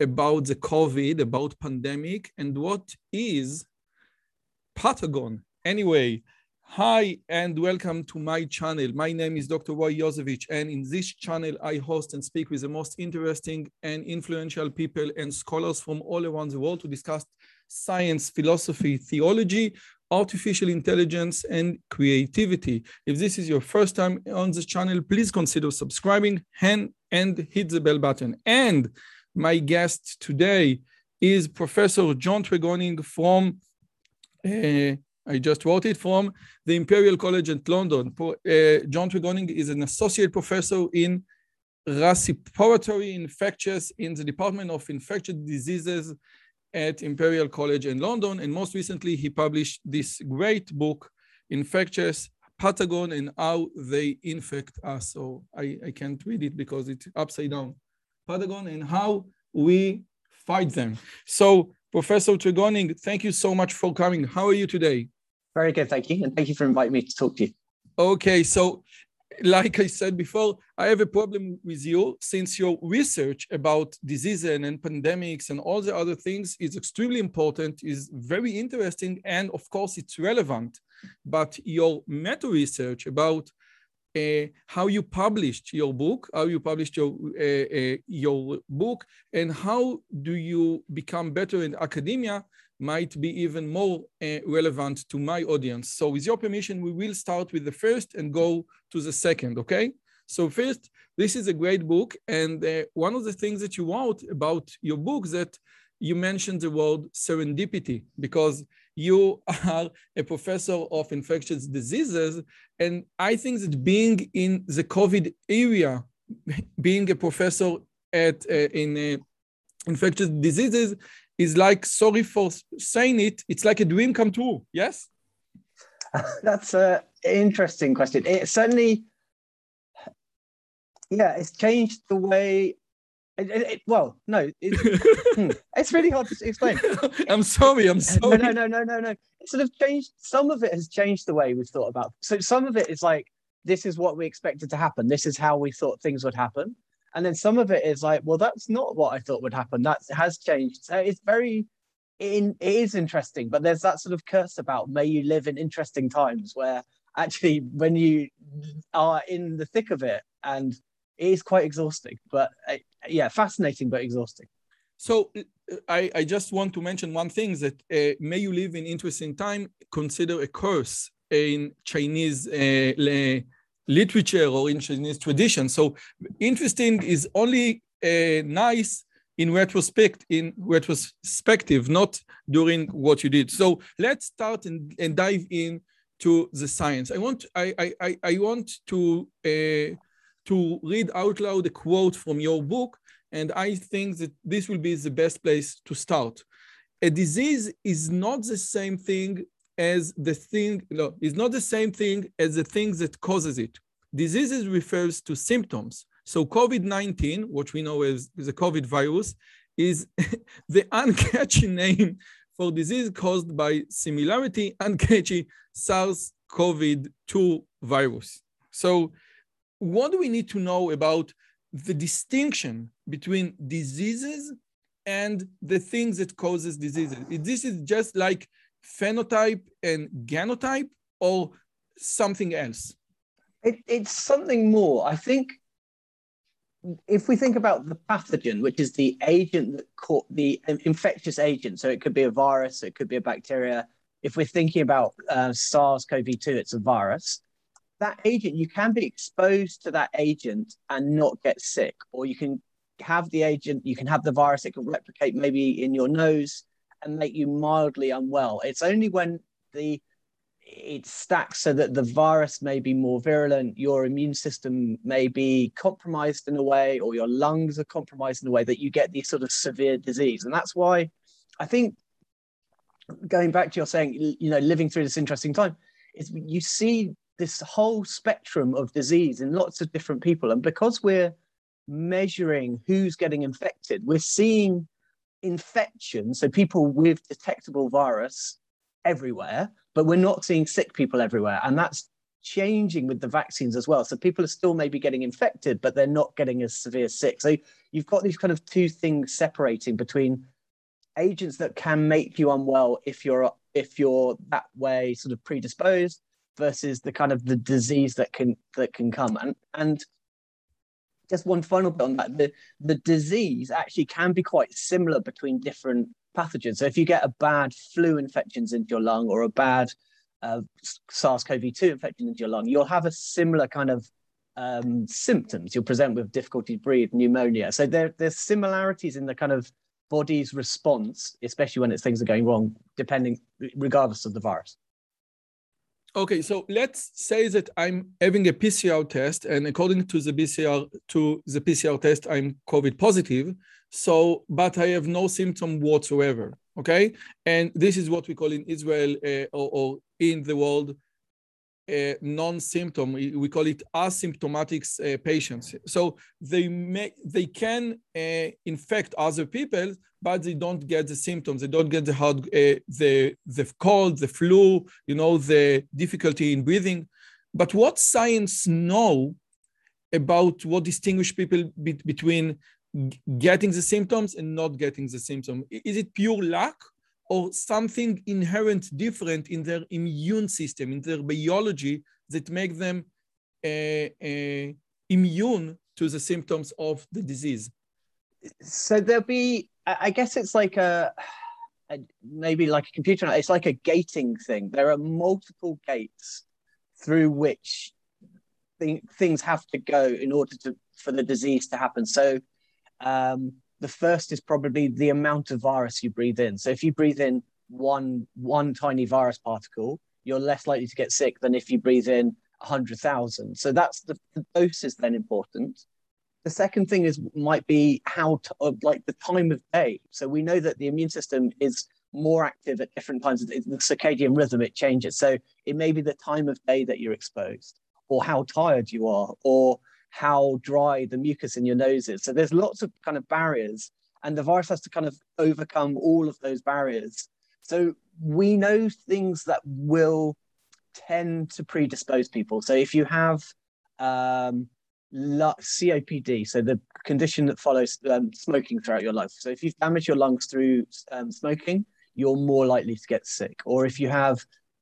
about the COVID, about pandemic, and what is Pathogen. Anyway, hi and welcome to my channel. My name is Dr. Yosevich, and in this channel, I host and speak with the most interesting and influential people and scholars from all around the world to discuss science, philosophy, theology, artificial intelligence, and creativity. If this is your first time on this channel, please consider subscribing and, and hit the bell button. And my guest today is Professor John Tregoning from, uh, I just wrote it, from the Imperial College at London. Uh, John Tregoning is an associate professor in respiratory infectious in the Department of Infectious Diseases at Imperial College in London. And most recently, he published this great book, Infectious Pathogen and How They Infect Us. So I, I can't read it because it's upside down. Pathogen and how we fight them. So, Professor Tregoning, thank you so much for coming. How are you today? Very good, thank you. And thank you for inviting me to talk to you. Okay, so like I said before, I have a problem with you since your research about diseases and pandemics and all the other things is extremely important, is very interesting, and of course it's relevant. But your meta research about uh, how you published your book, how you published your uh, uh, your book, and how do you become better in academia might be even more uh, relevant to my audience. So with your permission, we will start with the first and go to the second, okay? So first, this is a great book. And uh, one of the things that you wrote about your book that you mentioned the word serendipity because you are a professor of infectious diseases. And I think that being in the COVID area, being a professor at uh, in infectious diseases is like sorry for saying it it's like a dream come true. Yes? That's an interesting question. It certainly yeah it's changed the way it, it, it, well no it, it's really hard to explain. I'm sorry i'm sorry. no no no no no. It sort of changed some of it has changed the way we've thought about so some of it is like this is what we expected to happen. This is how we thought things would happen. And then some of it is like well that's not what i thought would happen. That has changed. So it's very in, it is interesting but there's that sort of curse about may you live in interesting times where actually when you are in the thick of it and it is quite exhausting but uh, yeah fascinating but exhausting so I, I just want to mention one thing that uh, may you live in interesting time consider a curse in chinese uh, literature or in Chinese tradition. So interesting is only uh, nice in retrospect, in retrospective, not during what you did. So let's start and, and dive in to the science. I want I I, I want to uh, to read out loud a quote from your book, and I think that this will be the best place to start. A disease is not the same thing as the thing, no, is not the same thing as the thing that causes it. Diseases refers to symptoms. So COVID-19, what we know as the COVID virus, is the uncatchy name for disease caused by similarity uncatchy SARS-CoV-2 virus. So what do we need to know about the distinction between diseases and the things that causes diseases? This is just like phenotype and genotype or something else? It, it's something more. I think if we think about the pathogen, which is the agent that caught the infectious agent, so it could be a virus, it could be a bacteria. If we're thinking about uh, SARS-CoV-2, it's a virus. That agent, you can be exposed to that agent and not get sick, or you can have the agent, you can have the virus, it can replicate maybe in your nose and make you mildly unwell. It's only when the it stacks so that the virus may be more virulent, your immune system may be compromised in a way, or your lungs are compromised in a way that you get these sort of severe disease. And that's why I think going back to your saying, you know, living through this interesting time, is you see this whole spectrum of disease in lots of different people. And because we're measuring who's getting infected, we're seeing infection, so people with detectable virus everywhere, but we're not seeing sick people everywhere. And that's changing with the vaccines as well. So people are still maybe getting infected, but they're not getting as severe sick. So you've got these kind of two things separating between agents that can make you unwell if you're if you're that way sort of predisposed versus the kind of the disease that can that can come and and just one final bit on that the the disease actually can be quite similar between different pathogens. So if you get a bad flu infections into your lung or a bad uh, SARS-CoV-2 infection into your lung, you'll have a similar kind of um, symptoms. You'll present with difficulty to breathe, pneumonia. So there, there's similarities in the kind of body's response, especially when it's things are going wrong, depending, regardless of the virus. Okay, so let's say that I'm having a PCR test, and according to the PCR to the PCR test, I'm COVID positive. So, but I have no symptom whatsoever. Okay, and this is what we call in Israel uh, or, or, in the world uh, non-symptom. We call it asymptomatic uh, patients. So they may they can uh, infect other people, but they don't get the symptoms. They don't get the hard, uh, the the cold, the flu, you know, the difficulty in breathing. But what science know about what distinguish people be between getting the symptoms and not getting the symptom? Is it pure luck or something inherent different in their immune system, in their biology that make them uh, uh, immune to the symptoms of the disease? So there'll be I guess it's like a, a, maybe like a computer. It's like a gating thing. There are multiple gates through which th- things have to go in order to for the disease to happen. So um, the first is probably the amount of virus you breathe in. So if you breathe in one one tiny virus particle, you're less likely to get sick than if you breathe in a hundred thousand. So that's the, the dose is then important. The second thing is might be how to, uh, like the time of day. So we know that the immune system is more active at different times. The circadian rhythm it changes. So it may be the time of day that you're exposed, or how tired you are, or how dry the mucus in your nose is. So there's lots of kind of barriers, and the virus has to kind of overcome all of those barriers. So we know things that will tend to predispose people. So if you have um, COPD, so the condition that follows um, smoking throughout your life. So if you've damaged your lungs through um, smoking, you're more likely to get sick. Or if you have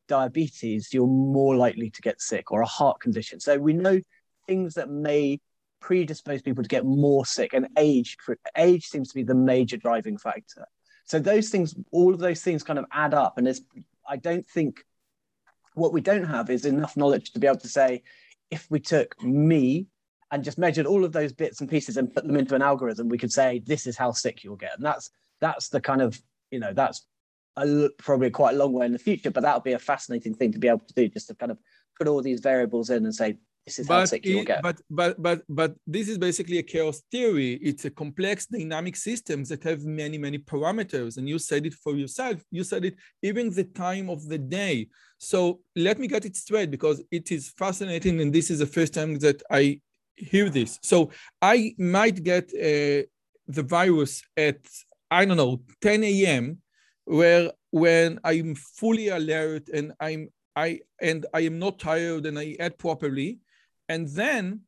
diabetes, you're more likely to get sick, or a heart condition. So we know things that may predispose people to get more sick, and age age seems to be the major driving factor. So those things, all of those things, kind of add up, and I don't think what we don't have is enough knowledge to be able to say if we took me and just measured all of those bits and pieces and put them into an algorithm, we could say this is how sick you'll get. And that's that's the kind of you know that's a, probably quite a long way in the future, but that would be a fascinating thing to be able to do, just to kind of put all these variables in and say this is but how sick you'll get. But but but but this is basically a chaos theory. It's a complex dynamic systems that have many many parameters, and you said it for yourself. You said it even the time of the day. So let me get it straight because it is fascinating, and this is the first time that I hear this. So I might get uh, the virus at, I don't know, 10 a.m., where when I'm fully alert and I'm I and I am not tired and I eat properly, and then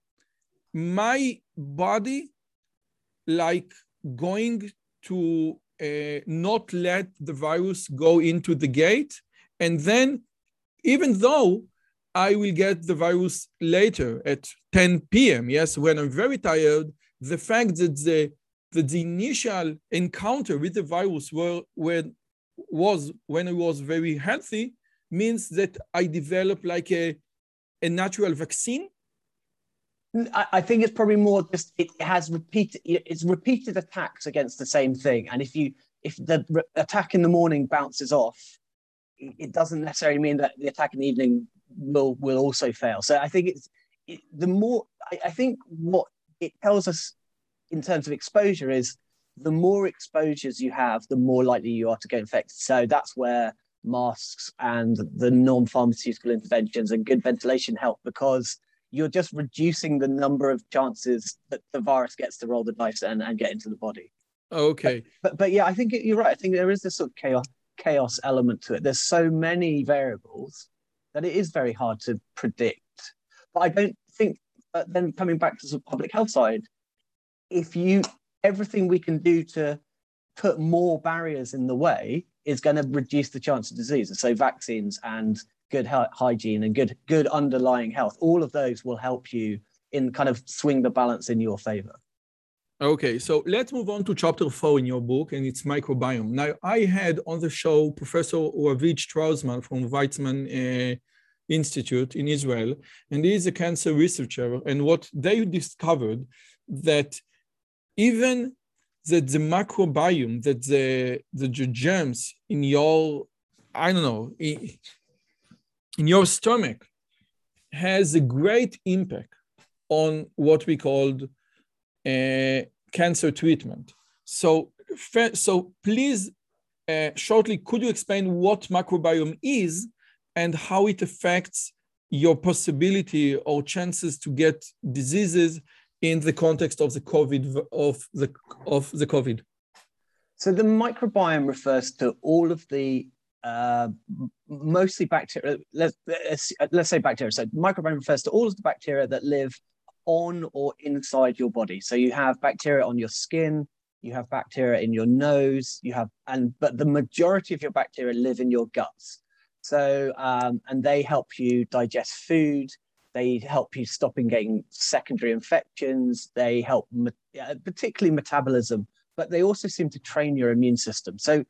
my body like going to uh, not let the virus go into the gate, and then even though I will get the virus later at 10 p.m. Yes, when I'm very tired, the fact that the the initial encounter with the virus were, when was when I was very healthy means that I develop like a a natural vaccine? I, think it's probably more just it has repeated it's repeated attacks against the same thing, and if you if the re- attack in the morning bounces off, it it doesn't necessarily mean that the attack in the evening will will also fail. So I think it's it, the more I, I think what it tells us in terms of exposure is the more exposures you have, the more likely you are to get infected. So that's where masks and the non-pharmaceutical interventions and good ventilation help because you're just reducing the number of chances that the virus gets to roll the dice and, and get into the body. Okay. But but yeah, I think you're right. I think there is this sort of chaos chaos element to it. There's so many variables that it is very hard to predict. But I don't think. Uh, then coming back to the public health side, if you everything we can do to put more barriers in the way is going to reduce the chance of disease. And So vaccines and good hy- hygiene and good good underlying health, all of those will help you in kind of swing the balance in your favor. Okay, so let's move on to chapter four in your book, and it's microbiome. Now, I had on the show Professor Ravid Straussman from Weizmann uh, Institute in Israel, and he is a cancer researcher. And what they discovered that even that the microbiome, that the the germs in your, I don't know, in, your stomach, has a great impact on what we called uh, cancer treatment. So, so please, uh, shortly, could you explain what microbiome is and how it affects your possibility or chances to get diseases in the context of the COVID of the of the COVID? So the microbiome refers to all of the uh, mostly bacteria. Let's, let's say bacteria. So microbiome refers to all of the bacteria that live on or inside your body. So you have bacteria on your skin, you have bacteria in your nose, you have, and but the majority of your bacteria live in your guts. So, um, and they help you digest food. They help you stopping getting secondary infections. They help, particularly metabolism, but they also seem to train your immune system. So,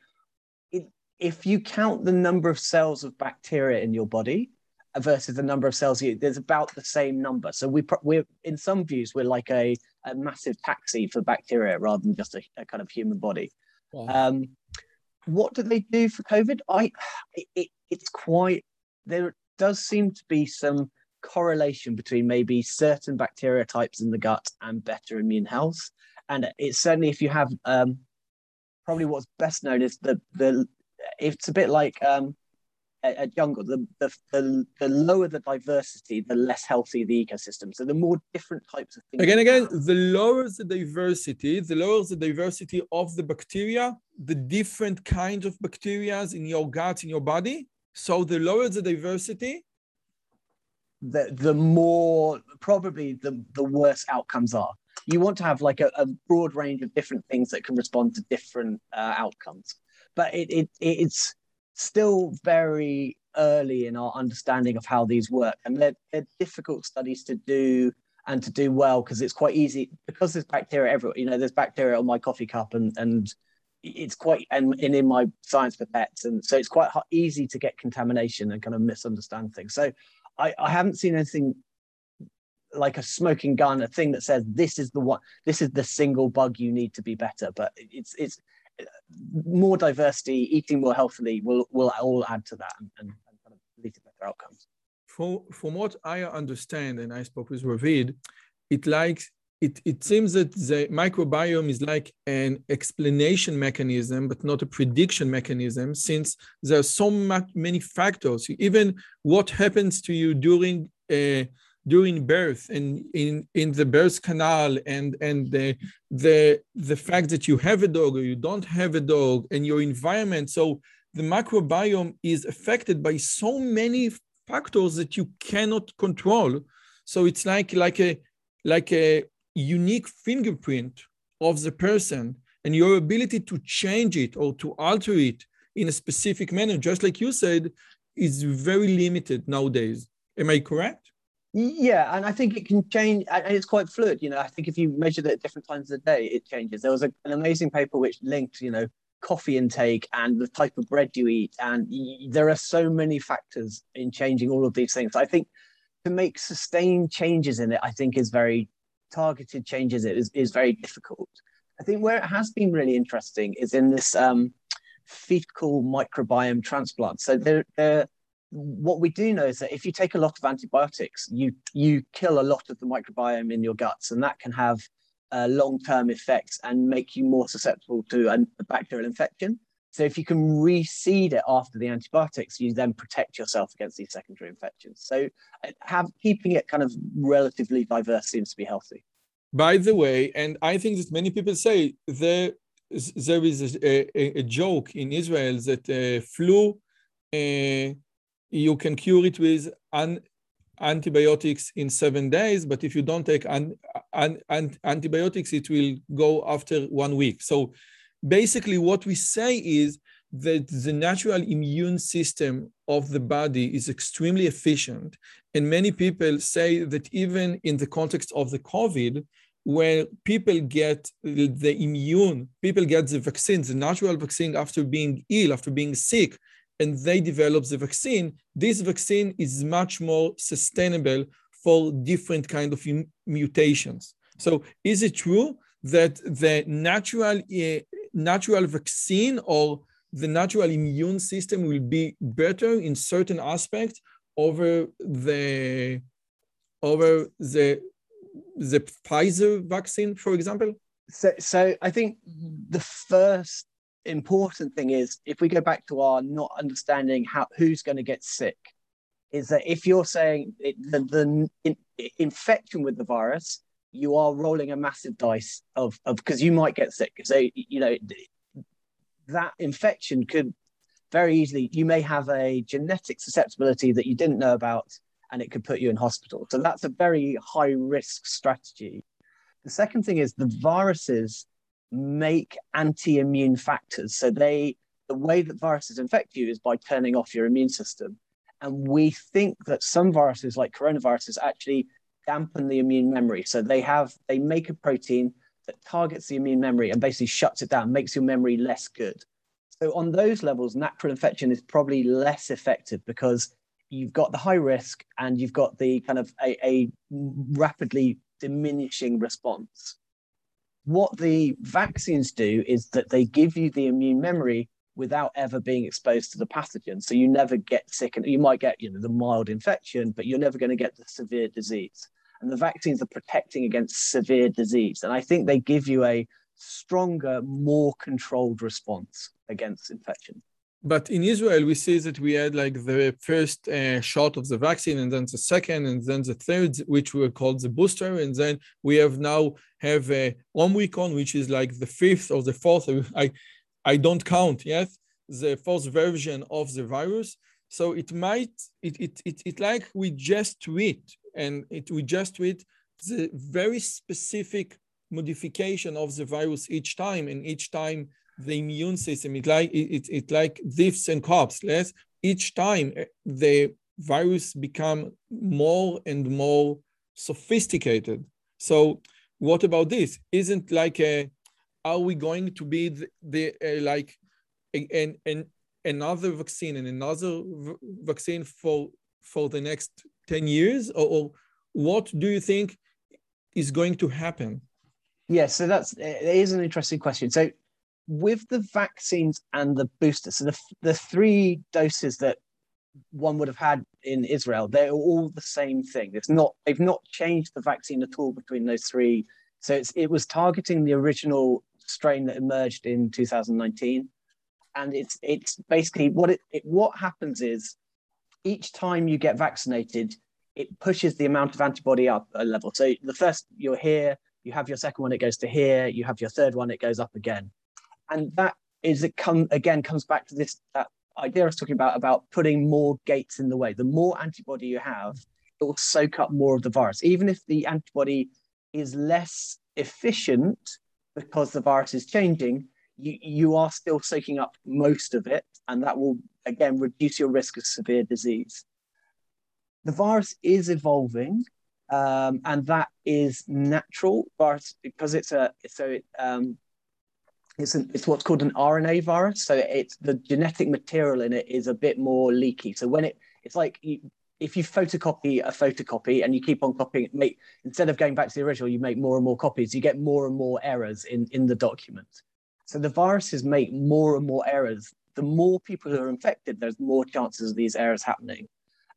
if you count the number of cells of bacteria in your body, versus the number of cells you there's about the same number. So we we're in some views we're like a, a massive taxi for bacteria rather than just a, a kind of human body. Wow. um, what do they do for covid? I it, it's quite there does seem to be some correlation between maybe certain bacteria types in the gut and better immune health. And it's certainly if you have um, probably what's best known is the the it's a bit like um, a, a jungle, the, the, the, the, lower the diversity, the less healthy the ecosystem. So the more different types of things. Again, again, the lower the diversity, the lower the diversity of the bacteria, the different kinds of bacteria in your gut, in your body. So the lower the diversity, the, the more probably the, the worse outcomes are. You want to have like a, a broad range of different things that can respond to different uh, outcomes. But it, it it's still very early in our understanding of how these work. And they're, they're difficult studies to do and to do well because it's quite easy because there's bacteria everywhere. You know, there's bacteria on my coffee cup and and it's quite and, and in my science for pets, and so it's quite easy to get contamination and kind of misunderstand things. So I, I haven't seen anything like a smoking gun, a thing that says this is the one, this is the single bug you need to be better. But it's it's more diversity, eating more healthily will will all add to that and, and, kind of lead to better outcomes. From from what I understand, and I spoke with Ravid, it likes it, it seems that the microbiome is like an explanation mechanism, but not a prediction mechanism, since there are so much, many factors. Even what happens to you during uh, during birth and in, in the birth canal and, and the, the, the fact that you have a dog or you don't have a dog and your environment. So the microbiome is affected by so many factors that you cannot control. So it's like, like, a, like a unique fingerprint of the person and your ability to change it or to alter it in a specific manner, just like you said, is very limited nowadays. Am I correct? Yeah, and I think it can change, and it's quite fluid. You know, I think if you measure it at different times of the day, it changes. There was a, an amazing paper which linked, you know, coffee intake and the type of bread you eat, and y- there are so many factors in changing all of these things. I think to make sustained changes in it, I think is very targeted changes. It is, is very difficult. I think where it has been really interesting is in this um, fecal microbiome transplant. So there, there, what we do know is that if you take a lot of antibiotics, you you kill a lot of the microbiome in your guts, and that can have uh, long-term effects and make you more susceptible to a, bacterial infection. So if you can reseed it after the antibiotics, you then protect yourself against these secondary infections. So uh, have keeping it kind of relatively diverse seems to be healthy. By the way, and I think that many people say there, there is a, a, a joke in Israel that uh, flu, uh, you can cure it with an, antibiotics in seven days, but if you don't take an, an, an, antibiotics, it will go after one week. So basically, what we say is that the natural immune system of the body is extremely efficient. And many people say that even in the context of the COVID, where people get the immune, people get the vaccine, the natural vaccine after being ill, after being sick, and they develop the vaccine, this vaccine is much more sustainable for different kind of mutations. So is it true that the natural, uh, natural vaccine or the natural immune system will be better in certain aspects over the over the the Pfizer vaccine, for example? So, so I think the first important thing is if we go back to our not understanding how who's going to get sick, is that if you're saying it, the, the in, infection with the virus, you are rolling a massive dice of of because you might get sick. So you know that infection could very easily you may have a genetic susceptibility that you didn't know about and it could put you in hospital. So that's a very high risk strategy. The second thing is the viruses make anti-immune factors. So they the way that viruses infect you is by turning off your immune system. And we think that some viruses like coronaviruses actually dampen the immune memory. So they have they make a protein that targets the immune memory and basically shuts it down, makes your memory less good. So on those levels, natural infection is probably less effective because you've got the high risk and you've got the kind of a, a rapidly diminishing response. What the vaccines do is that they give you the immune memory without ever being exposed to the pathogen. So you never get sick, and you might get you know the mild infection, but you're never going to get the severe disease. And the vaccines are protecting against severe disease. And I think they give you a stronger, more controlled response against infection but in Israel, we see that we had like the first uh, shot of the vaccine, and then the second, and then the third, which were called the booster, and then we have now have a Omicron, which is like the fifth or the fourth. I, I don't count yet the fourth version of the virus. So it might it it it, it like we just tweet, and it we just tweet the very specific modification of the virus each time, and each time the immune system. It like it, it, it like diffs and cops. Less each time eh, the virus become more and more sophisticated. So what about this? Isn't like a are we going to be the, the uh, like an, an another vaccine and another vaccine for for the next 10 years or, or what do you think is going to happen yeah so that's it is an interesting question so with the vaccines and the boosters, so the, the three doses that one would have had in Israel, they're all the same thing. It's not they've not changed the vaccine at all between those three. So it was targeting the original strain that emerged in 2019, and it's it's basically what it, it what happens is each time you get vaccinated, it pushes the amount of antibody up a level. So the first you're here, you have your second one, it goes to here, you have your third one, it goes up again and that is it come again comes back to this that idea I was talking about about putting more gates in the way. The more antibody you have, it will soak up more of the virus, even if the antibody is less efficient because the virus is changing. You, you are still soaking up most of it, and that will again reduce your risk of severe disease. The virus is evolving, um, and that is natural. Virus because it's a so it, um, it's, an, it's what's called an RNA virus. So it's the genetic material in it is a bit more leaky. So when it, it's like you, if you photocopy a photocopy and you keep on copying, make instead of going back to the original, you make more and more copies. You get more and more errors in in the document. So the viruses make more and more errors. The more people who are infected, there's more chances of these errors happening.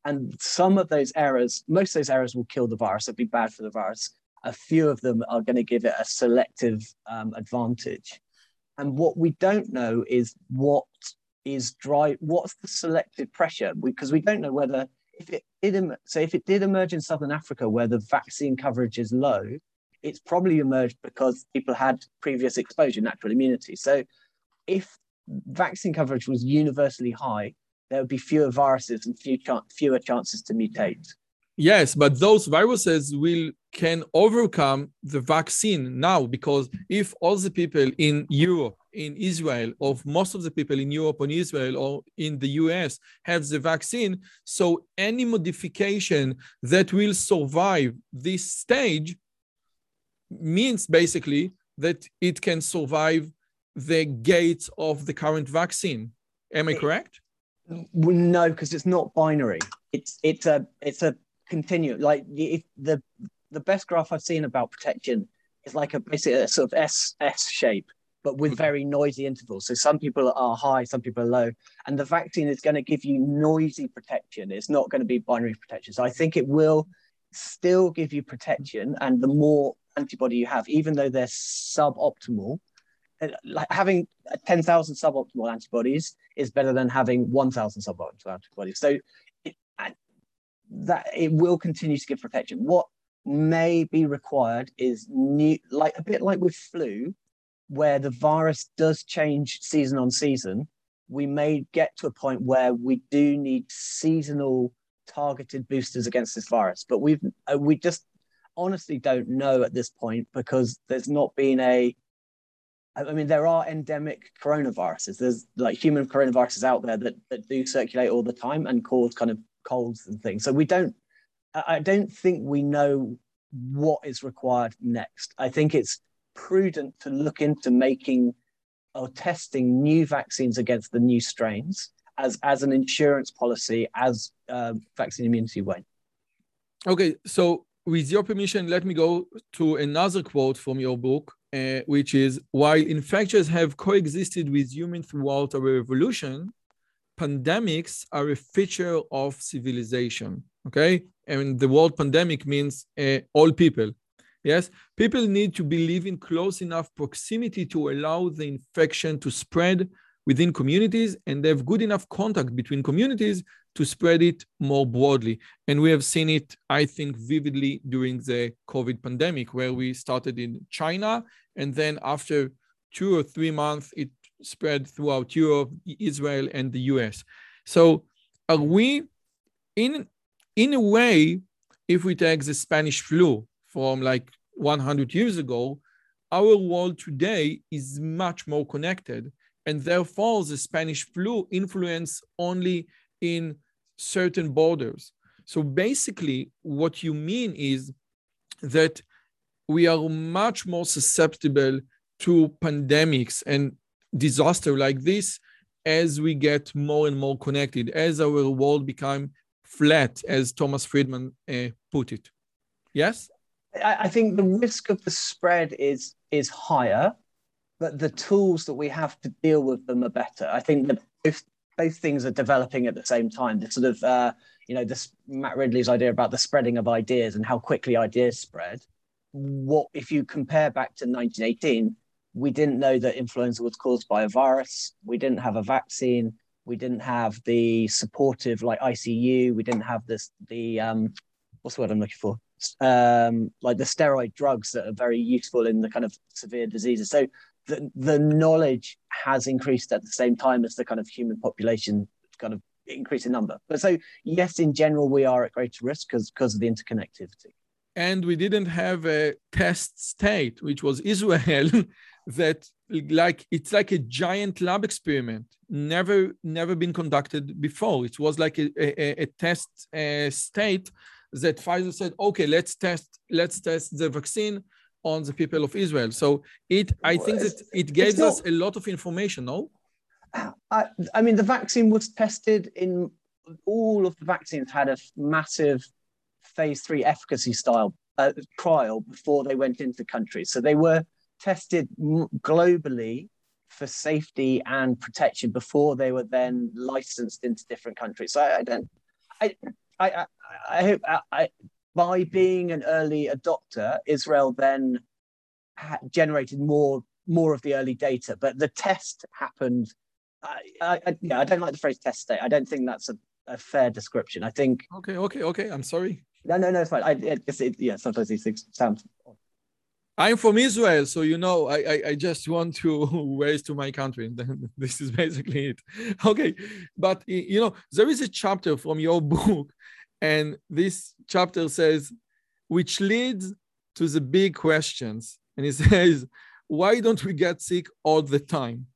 And some of those errors, most of those errors will kill the virus. It'll be bad for the virus. A few of them are going to give it a selective um, advantage. And what we don't know is what is dry. What's the selective pressure? Because we don't know whether if it did so if it did emerge in southern Africa where the vaccine coverage is low, it's probably emerged because people had previous exposure, natural immunity. So if vaccine coverage was universally high, there would be fewer viruses and few ch- fewer chances to mutate. Yes, but those viruses will can overcome the vaccine now because if all the people in Europe, in Israel, of most of the people in Europe and Israel or in the US have the vaccine, so any modification that will survive this stage means basically that it can survive the gates of the current vaccine. Am I correct? No, because it's not binary. It's it's a it's a continuum. Like if the the best graph I've seen about protection is like a basically a sort of S S shape, but with mm-hmm. very noisy intervals. So some people are high, some people are low, and the vaccine is going to give you noisy protection. It's not going to be binary protection. So I think it will still give you protection, and the more antibody you have, even though they're suboptimal, like having 10,000 suboptimal antibodies is better than having 1,000 suboptimal antibodies. So it, that it will continue to give protection. What may be required is new, like a bit like with flu, where the virus does change season on season. We may get to a point where we do need seasonal targeted boosters against this virus, but we've uh, we just honestly don't know at this point because there's not been a I mean, there are endemic coronaviruses. There's like human coronaviruses out there that, that do circulate all the time and cause kind of colds and things. So we don't, I don't think we know what is required next. I think it's prudent to look into making or testing new vaccines against the new strains as, as an insurance policy as uh, vaccine immunity wanes. Okay, so with your permission, let me go to another quote from your book, uh, which is While infections have coexisted with humans throughout our evolution, pandemics are a feature of civilization. Okay. And the word pandemic means uh, all people. Yes. People need to be living close enough proximity to allow the infection to spread within communities and have good enough contact between communities to spread it more broadly. And we have seen it, I think, vividly during the COVID pandemic, where we started in China. And then after two or three months, it spread throughout Europe, Israel, and the US. So are we in in a way, if we take the Spanish flu from like 100 years ago, our world today is much more connected. And therefore, the Spanish flu influence only in certain borders. So basically, what you mean is that we are much more susceptible to pandemics and disaster like this as we get more and more connected, as our world become flat, as Thomas Friedman uh, put it. Yes? I think the risk of the spread is is higher, but the tools that we have to deal with them are better. I think that if both things are developing at the same time, the sort of uh, you know this Matt Ridley's idea about the spreading of ideas and how quickly ideas spread. What if you compare back to 1918? We didn't know that influenza was caused by a virus. We didn't have a vaccine. We didn't have the supportive like ICU. We didn't have this the um, what's the word I'm looking for? Um, like the steroid drugs that are very useful in the kind of severe diseases. So the the knowledge has increased at the same time as the kind of human population kind of increase in number. But so yes, in general, we are at greater risk because because of the interconnectivity. And we didn't have a test state, which was Israel, that like it's like a giant lab experiment never never been conducted before. It was like a, a, a test uh, state that pfizer said okay let's test let's test the vaccine on the people of israel. So it i think that it gave us a lot of information no? I, I mean the vaccine was tested in all of the vaccines had a massive phase three efficacy style uh, trial before they went into the country. So they were tested globally for safety and protection before they were then licensed into different countries. So I, I don't, I, I, I, hope I, I, by being an early adopter, Israel then generated more more of the early data, but the test happened. I, I, yeah, I don't like the phrase test state. I don't think that's a, a fair description. I think. Okay, okay, okay. I'm sorry. No, no, no, it's fine. I, it, it, yeah, sometimes these things sound. I'm from Israel, so you know, I, I, I just want to raise to my country. this is basically it. Okay, but you know, there is a chapter from your book, and this chapter says, which leads to the big questions, and it says, why don't we get sick all the time?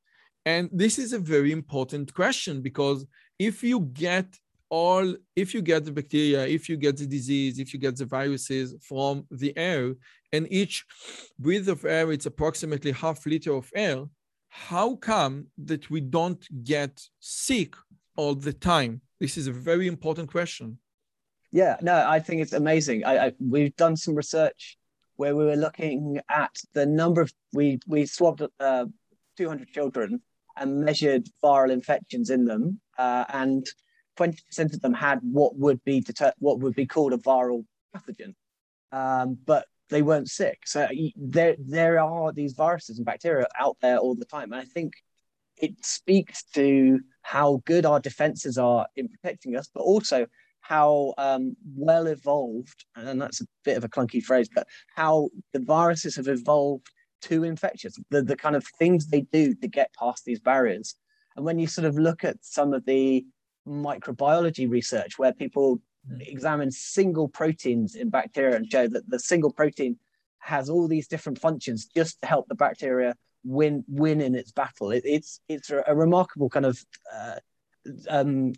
And this is a very important question because if you get all, if you get the bacteria, if you get the disease, if you get the viruses from the air, and each breath of air, it's approximately half liter of air, how come that we don't get sick all the time? This is a very important question. Yeah, no, I think it's amazing. I, I, we've done some research where we were looking at the number of we we swabbed uh, 200 children and measured viral infections in them, uh, and 20% of them had what would be deter- what would be called a viral pathogen, um, but they weren't sick. So there there are these viruses and bacteria out there all the time, and I think it speaks to how good our defenses are in protecting us, but also how um, well evolved, and that's a bit of a clunky phrase, but how the viruses have evolved to infectious, the, the kind of things they do to get past these barriers. And when you sort of look at some of the microbiology research where people mm. examine single proteins in bacteria and show that the single protein has all these different functions just to help the bacteria win win in its battle. It, it's it's a, a, remarkable kind of uh, um,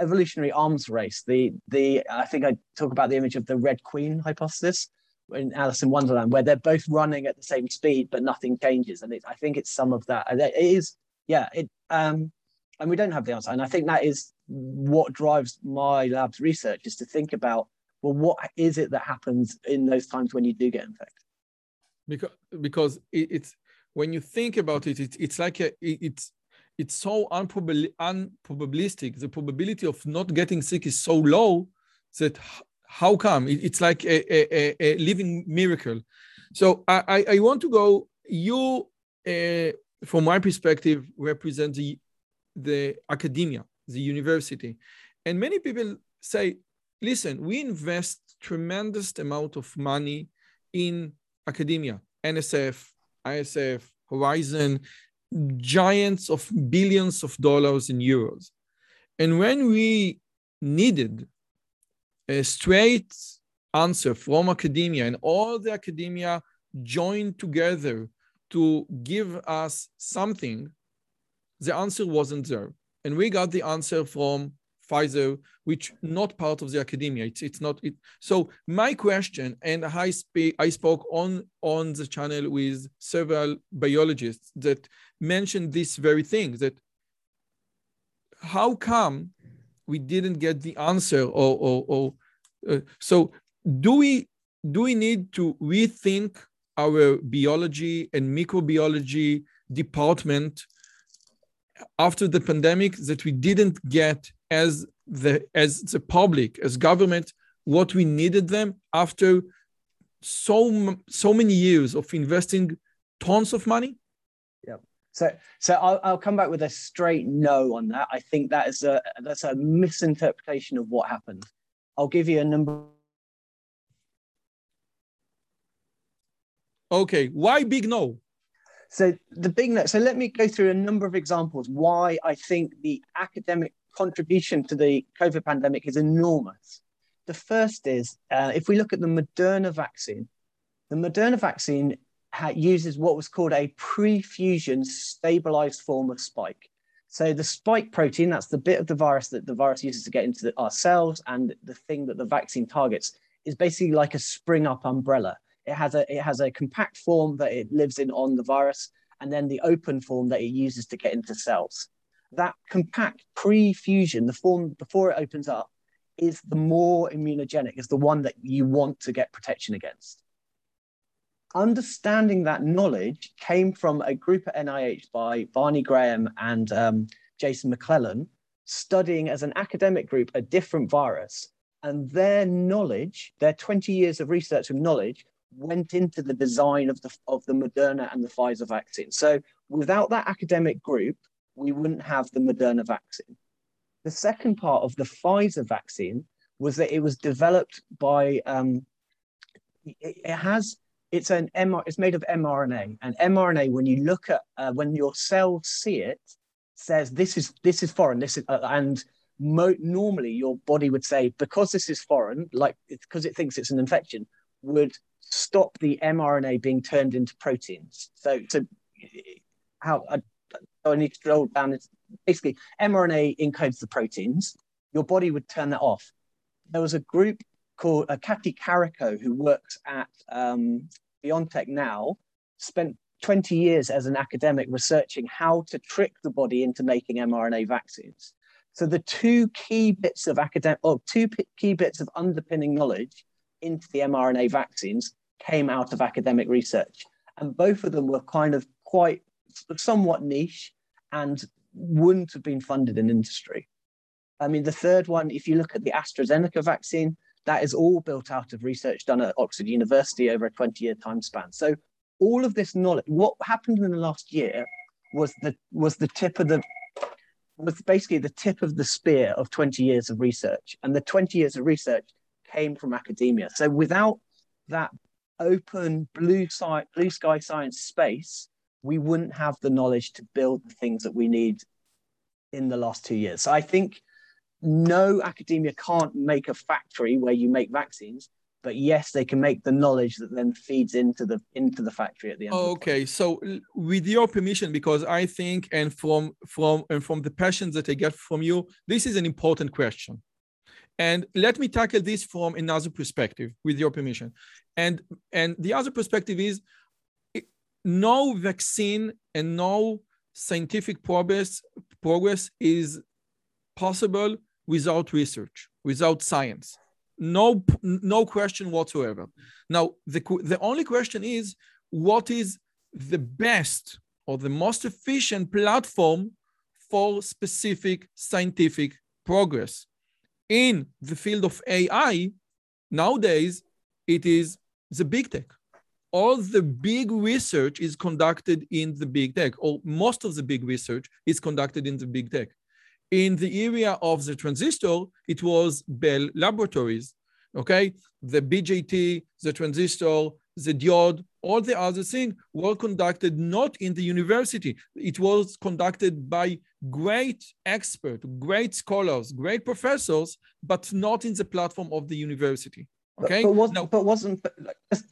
evolutionary arms race. The the I think I talk about the image of the Red Queen hypothesis in Alice in Wonderland, where they're both running at the same speed, but nothing changes. And it, I think it's some of that. It is, yeah. It um, and we don't have the answer. And I think that is what drives my lab's research is to think about well, what is it that happens in those times when you do get infected? Because because it's when you think about it, it it's like a, it's it's so unprob- unprobabilistic. The probability of not getting sick is so low that how come? It, it's like a, a, a, living miracle. So I, I want to go, you, uh, from my perspective, represent the, the academia, the university. And many people say, listen, we invest tremendous amount of money in academia, NSF, ISF, Horizon, giants of billions of dollars in euros. And when we needed a straight answer from academia and all the academia joined together to give us something, the answer wasn't there. And we got the answer from Pfizer, which not part of the academia. It's, it's not it. So my question, and I speak, I spoke on on the channel with several biologists that mentioned this very thing that how come we didn't get the answer or, or, or uh, so do we do we need to rethink our biology and microbiology department after the pandemic that we didn't get as the as the public as government what we needed them after so so many years of investing tons of money yeah so, so I'll, I'll come back with a straight no on that. I think that is a that's a misinterpretation of what happened. I'll give you a number. Okay, why big no? So the big no. So let me go through a number of examples why I think the academic contribution to the COVID pandemic is enormous. The first is uh, if we look at the Moderna vaccine, the Moderna vaccine uses what was called a pre-fusion stabilized form of spike. So the spike protein, that's the bit of the virus that the virus uses to get into the, our cells, and the thing that the vaccine targets is basically like a spring up umbrella. It has a it has a compact form that it lives in on the virus, and then the open form that it uses to get into cells. that compact pre-fusion, the form before it opens up, is the more immunogenic, is the one that you want to get protection against. Understanding that knowledge came from a group at NIH by Barney Graham and um, Jason McLellan, studying as an academic group a different virus. And their knowledge, their 20 years of research and knowledge, went into the design of the, of the Moderna and the Pfizer vaccine. So without that academic group, we wouldn't have the Moderna vaccine. The second part of the Pfizer vaccine was that it was developed by, um, it, it has, it's an MR, it's made of mRNA. And mRNA, when you look at, uh, when your cells see it, says this is this is foreign. This is, uh, and mo- normally your body would say because this is foreign, like because it thinks it's an infection, would stop the mRNA being turned into proteins. So, so how I, I need to drill down. It's basically mRNA encodes the proteins. Your body would turn that off. There was a group called uh, Kathy Kariko who works at um, BioNTech now. Spent 20 years as an academic researching how to trick the body into making mRNA vaccines. So the two key bits of academic, or two p- key bits of underpinning knowledge into the mRNA vaccines came out of academic research. And both of them were kind of quite somewhat niche and wouldn't have been funded in industry. I mean, the third one, if you look at the AstraZeneca vaccine, that is all built out of research done at Oxford University over a 20 year time span. So all of this knowledge, what happened in the last year was the was the tip of the was basically the tip of the spear of 20 years of research. And the 20 years of research came from academia. So without that open blue sky, blue sky science space, we wouldn't have the knowledge to build the things that we need in the last two years. So I think no academia can't make a factory where you make vaccines, but yes, they can make the knowledge that then feeds into the into the factory at the end. Okay, so with your permission, because I think, and from from and from the passions that I get from you, this is an important question. And let me tackle this from another perspective, with your permission. And and the other perspective is, no vaccine and no scientific progress progress is possible without research, without science. No no question whatsoever. Now the the only question is what is the best or the most efficient platform for specific scientific progress in the field of ai nowadays it is the big tech all the big research is conducted in the big tech or most of the big research is conducted in the big tech in the area of the transistor, it was Bell Laboratories, okay? The BJT, the transistor, the diode, all the other things were conducted not in the university. It was conducted by great experts, great scholars, great professors, but not in the platform of the university. Okay. But, but, was, now, but wasn't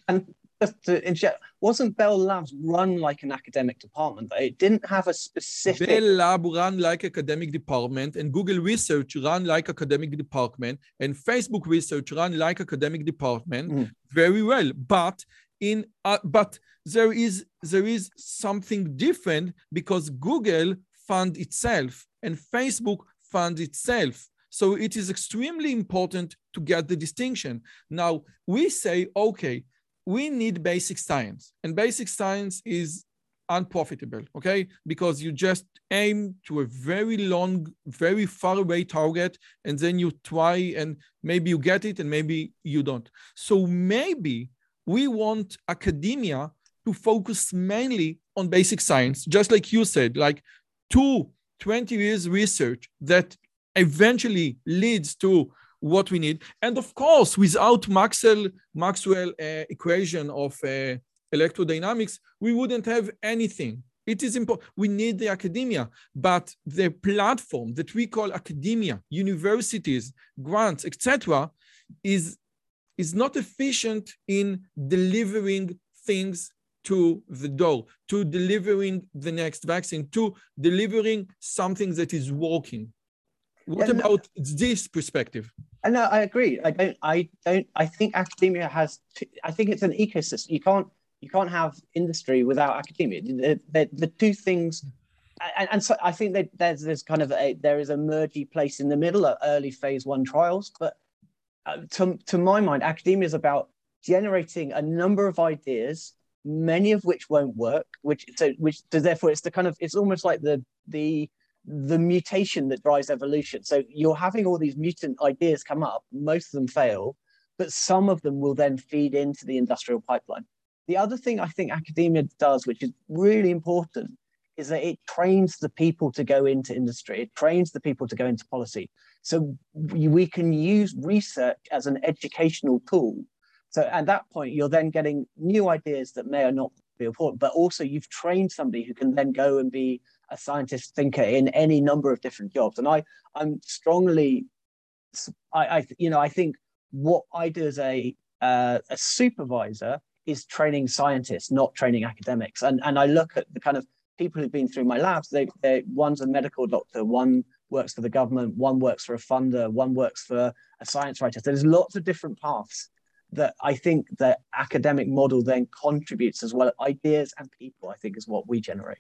and just to inject, wasn't Bell Labs run like an academic department? It didn't have a specific. Bell Lab run like academic department, and Google Research run like academic department, and Facebook Research run like academic department mm. very well. But in uh, but there is there is something different because Google fund itself and Facebook fund itself. So it is extremely important to get the distinction. Now we say, okay, we need basic science and basic science is unprofitable okay because you just aim to a very long very far away target and then you try and maybe you get it and maybe you don't so maybe we want academia to focus mainly on basic science just like you said like two 20 years research that eventually leads to what we need. And of course, without Maxwell, Maxwell uh, equation of uh, electrodynamics, we wouldn't have anything. It is important. We need the academia, but the platform that we call academia, universities, grants, etc., is is not efficient in delivering things to the door, to delivering the next vaccine, to delivering something that is working. What about this perspective? And no, I agree. I don't. I don't. I think academia has. I think it's an ecosystem. You can't. You can't have industry without academia. The, the, the two things and, and so I think that there's there's kind of a there is a mergy place in the middle at early phase one trials, but uh, to to my mind, academia is about generating a number of ideas, many of which won't work. Which so which so therefore it's the kind of it's almost like the the the mutation that drives evolution. So you're having all these mutant ideas come up, most of them fail, but some of them will then feed into the industrial pipeline. The other thing I think academia does, which is really important, is that it trains the people to go into industry, it trains the people to go into policy. So we can use research as an educational tool. So at that point, you're then getting new ideas that may or not be important, but also you've trained somebody who can then go and be a scientist thinker in any number of different jobs. And I, I'm strongly, I, I you know, I think what I do as a uh, a supervisor is training scientists, not training academics. And and I look at the kind of people who've been through my labs. They, they one's a medical doctor, one works for the government, one works for a funder, one works for a science writer. So there's lots of different paths that I think the academic model then contributes as well. Ideas and people, I think, is what we generate.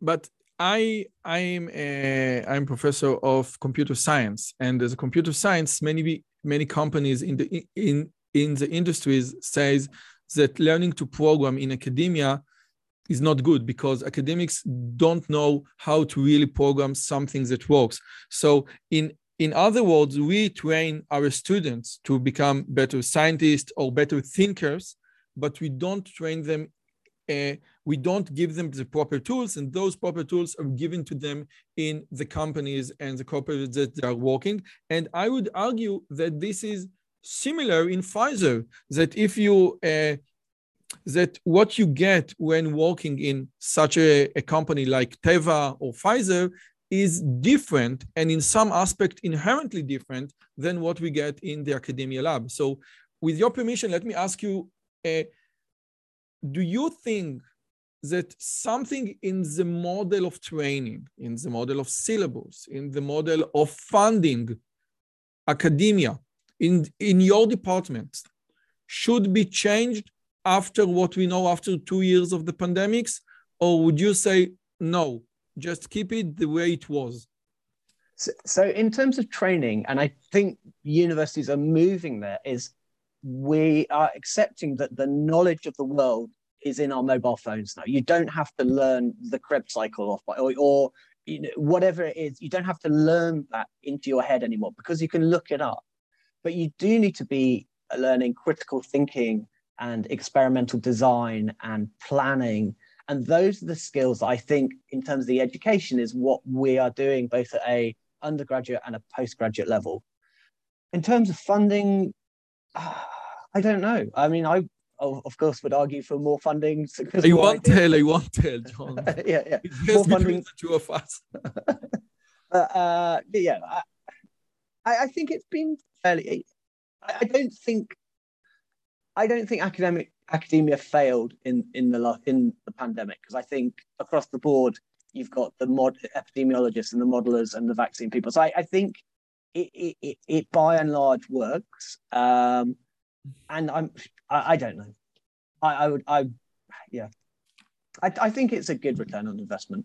But I I'm a, I'm professor of computer science, and as a computer science, many many companies in the in in the industries says that learning to program in academia is not good because academics don't know how to really program something that works. So in in other words, we train our students to become better scientists or better thinkers, but we don't train them uh, we don't give them the proper tools, and those proper tools are given to them in the companies and the corporates that they are working. And I would argue that this is similar in Pfizer, that if you uh, that what you get when working in such a, a company like Teva or Pfizer is different and in some aspect inherently different than what we get in the academia lab. So with your permission, let me ask you, uh, do you think that something in the model of training, in the model of syllabus, in the model of funding academia, in, in your department, should be changed after what we know after two years of the pandemics? Or would you say, no, just keep it the way it was? So, so in terms of training, and I think universities are moving there, is we are accepting that the knowledge of the world is in our mobile phones now. You don't have to learn the Krebs cycle off by, or, or you know, whatever it is. You don't have to learn that into your head anymore because you can look it up. But you do need to be learning critical thinking and experimental design and planning. And those are the skills I think, in terms of the education, is what we are doing both at a undergraduate and a postgraduate level. In terms of funding, I don't know. I mean, I of course would argue for more funding. I won't tell. I won't tell, John. yeah, yeah. It's more funding. The two of us. uh, uh, yeah, I, I think it's been fairly. I don't think. I don't think academic academia failed in in the in the pandemic because I think across the board you've got the mod epidemiologists and the modelers and the vaccine people. So I, I think it, it, it, it by and large works. Um, and I'm I, I don't know. I, I would I yeah. I, I think it's a good return on investment.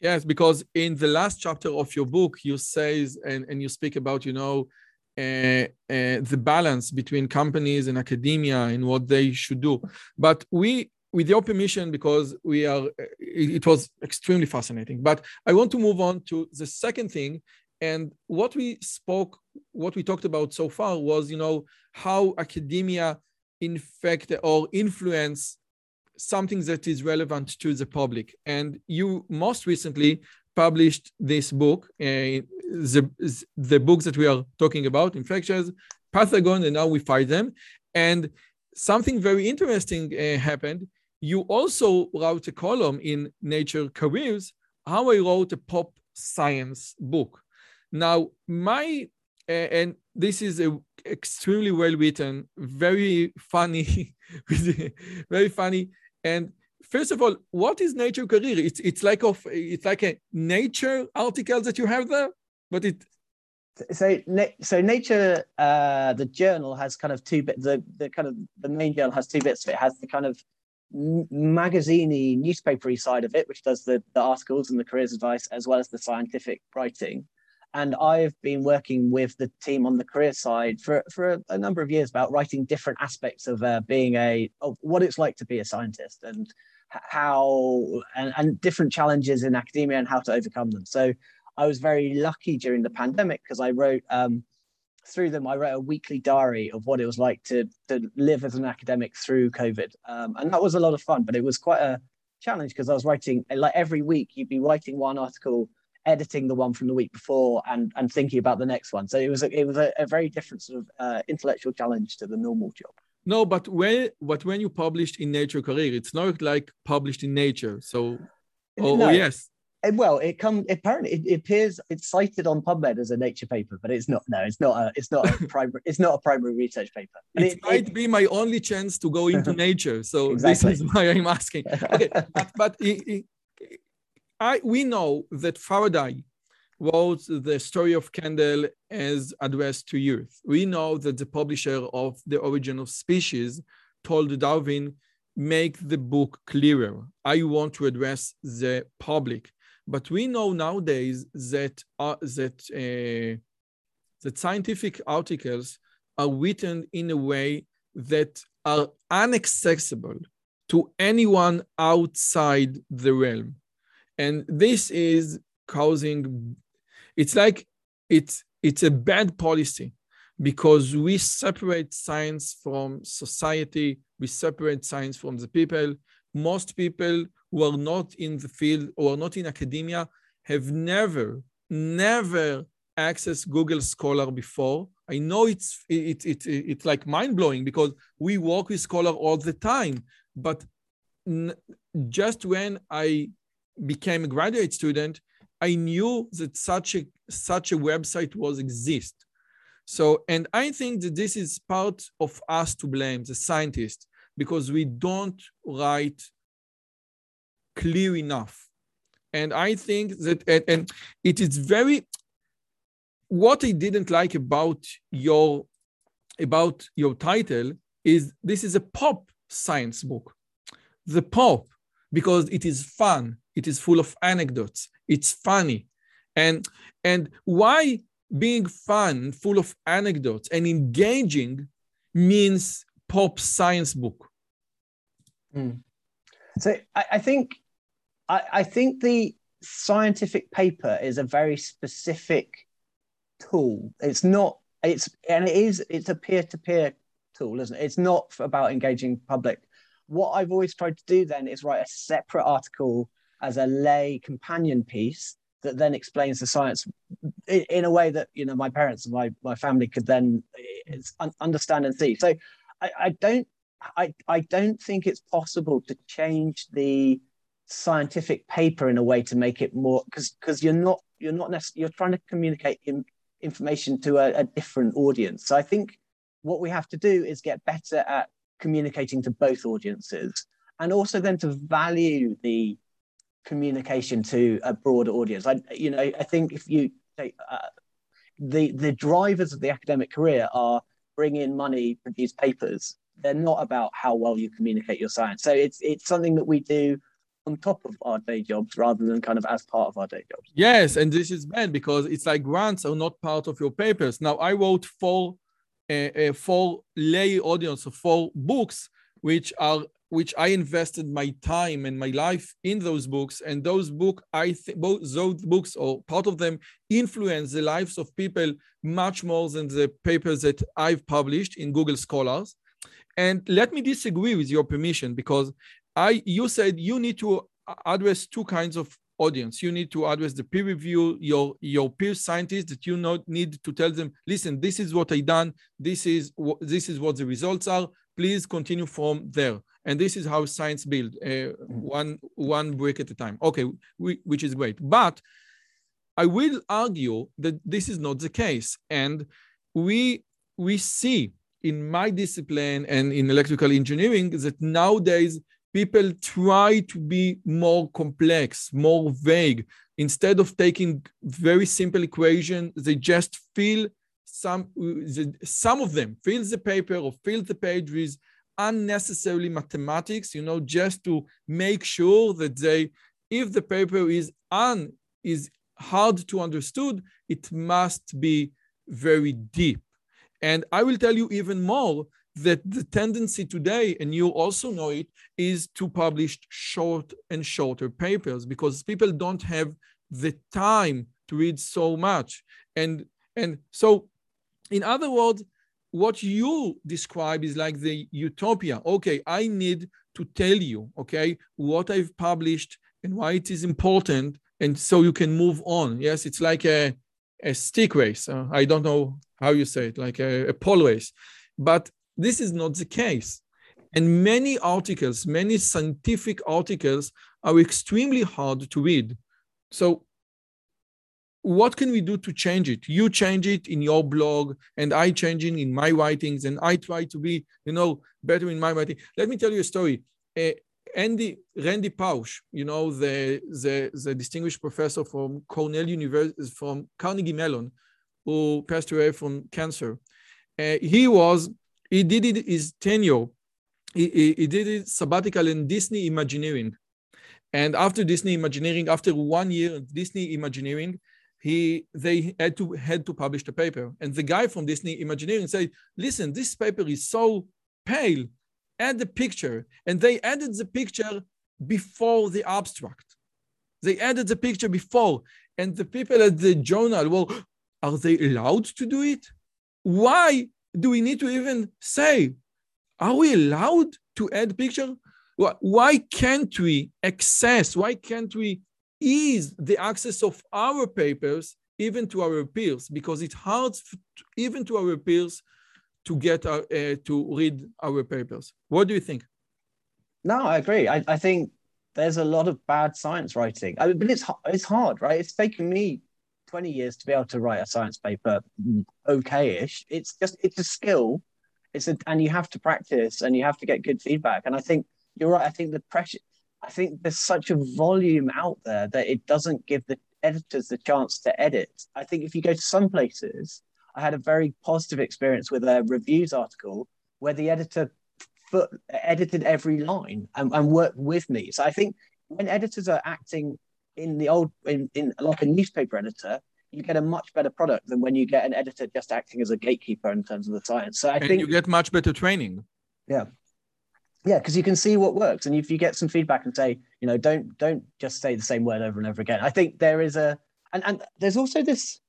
Yes, because in the last chapter of your book, you say and, and you speak about, you know, Uh, uh, the balance between companies and academia and what they should do. But we, with your permission, because we are, uh, it, it was extremely fascinating. But I want to move on to the second thing, and what we spoke, what we talked about so far was, you know, how academia infect or influence something that is relevant to the public. And you most recently published this book, uh, the, the books that we are talking about, Infections, Pathogen, and now we fight them. And something very interesting uh, happened. You also wrote a column in Nature Careers, how I wrote a pop science book. Now, my uh, and this is a extremely well written, very funny, very funny. And first of all, what is Nature Career? It's it's like of it's like a Nature article that you have there, but it. So, so Nature, uh, the journal has kind of two bits. The the kind of the main journal has two bits. of It has the kind of magaziney newspapery side of it, which does the, the articles and the careers advice, as well as the scientific writing. And I've been working with the team on the career side for, for a, a number of years about writing different aspects of uh, being a, of what it's like to be a scientist and how, and, and different challenges in academia and how to overcome them. So I was very lucky during the pandemic because I wrote um, through them, I wrote a weekly diary of what it was like to to live as an academic through COVID, um, and that was a lot of fun. But it was quite a challenge because I was writing like every week. You'd be writing one article, editing the one from the week before, and and thinking about the next one. So it was a, it was a, a very different sort of uh, intellectual challenge to the normal job. No, but when but when you published in Nature Career, it's not like published in Nature. So, oh, no. oh yes, well, it comes apparently it, it, appears it's cited on PubMed as a Nature paper, but it's not. No, it's not a. It's not a primary. It's not a primary research paper. it, it, might be my only chance to go into Nature, so exactly. this is why I'm asking. Okay, but, but I we know that Faraday wrote the story of Candle as addressed to youth. We know that the publisher of The Origin of Species told Darwin, make the book clearer. I want to address the public. But we know nowadays that uh, that uh, that scientific articles are written in a way that are inaccessible to anyone outside the realm, and this is causing. It's like it's it's a bad policy because we separate science from society, we separate science from the people. Most people who are not in the field or not in academia have never, never accessed Google Scholar before. I know it's it, it, it, it's like mind blowing because we work with Scholar all the time. But just when I became a graduate student, I knew that such a such a website was exist. So, and I think that this is part of us to blame, the scientists, because we don't write clear enough. And I think that, and, and it is very, what I didn't like about your, about your title is this is a pop science book. The pop, because it is fun, it is full of anecdotes, it's funny. And, and why being fun, full of anecdotes and engaging means pop science book? Mm. So I, I, think I, I think the scientific paper is a very specific tool. It's not. It's and it is. It's a peer-to-peer tool, isn't it? It's not about engaging public. What I've always tried to do then is write a separate article as a lay companion piece that then explains the science in, a way that you know my parents and my, my family could then eh, understand and see. So I, I don't I, I don't think it's possible to change the scientific paper in a way to make it more because because you're not you're not necessarily you're trying to communicate in, information to a, a different audience so i think what we have to do is get better at communicating to both audiences and also then to value the communication to a broader audience i you know i think if you take uh, the the drivers of the academic career are bring in money produce papers they're not about how well you communicate your science so it's it's something that we do on top of our day jobs rather than kind of as part of our day jobs. Yes, and this is bad because it's like grants are not part of your papers. Now I wrote four, uh, uh, four lay audience of four books, which are which I invested my time and my life in those books, and those book I think both those books or part of them influence the lives of people much more than the papers that I've published in Google Scholars. And let me disagree with your permission because I you said you need to address two kinds of audience. You need to address the peer review, your your peer scientists that you not need to tell them, listen, this is what I done, this is what this is what the results are. Please continue from there. And this is how science build uh, mm-hmm. one one brick at a time. Okay, we, which is great. But I will argue that this is not the case, and we we see in my discipline and in electrical engineering that nowadays people try to be more complex, more vague. Instead of taking very simple equation, they just fill some, uh, some of them, fill the paper or fill the page with unnecessarily mathematics, you know, just to make sure that they, if the paper is un is hard to understood, it must be very deep. And I will tell you even more that the tendency today, and you also know it, is to publish short and shorter papers because people don't have the time to read so much. And and so, in other words, what you describe is like the utopia. Okay, I need to tell you, okay, what I've published and why it is important, and so you can move on. Yes, it's like a, a stick race. Uh, I don't know how you say it, like a, a pole race. But this is not the case. And many articles, many scientific articles are extremely hard to read. So what can we do to change it? You change it in your blog, and I change it in my writings, and I try to be, you know, better in my writing. Let me tell you a story. Uh, Andy Randy Pausch, you know, the, the the distinguished professor from Cornell University, from Carnegie Mellon, who passed away from cancer. Uh, he was he did it his tenure. He, he, he did it sabbatical in Disney Imagineering. And after Disney Imagineering, after one year of Disney Imagineering, he they had to had to publish the paper. And the guy from Disney Imagineering said, "Listen, this paper is so pale. Add the picture." And they added the picture before the abstract. They added the picture before, and the people at the journal, well, are they allowed to do it? Why do we need to even say, are we allowed to add picture? Why can't we access, why can't we ease the access of our papers even to our peers? Because it's hard even to our peers to get our, uh, to read our papers. What do you think? No, I agree. I, I think there's a lot of bad science writing. I mean, but it's it's hard, right? It's taken me 20 years to be able to write a science paper mm, okay-ish. It's just it's a skill. It's a and you have to practice and you have to get good feedback. And I think you're right. I think the pressure I think there's such a volume out there that it doesn't give the editors the chance to edit. I think if you go to some places, I had a very positive experience with a reviews article where the editor put, edited every line and, and worked with me. So I think when editors are acting in the old in, in like a newspaper editor, you get a much better product than when you get an editor just acting as a gatekeeper in terms of the science. So I and think you get much better training. Yeah. Yeah, because you can see what works. And if you get some feedback and say, you know, don't don't just say the same word over and over again. I think there is a and, and there's also this,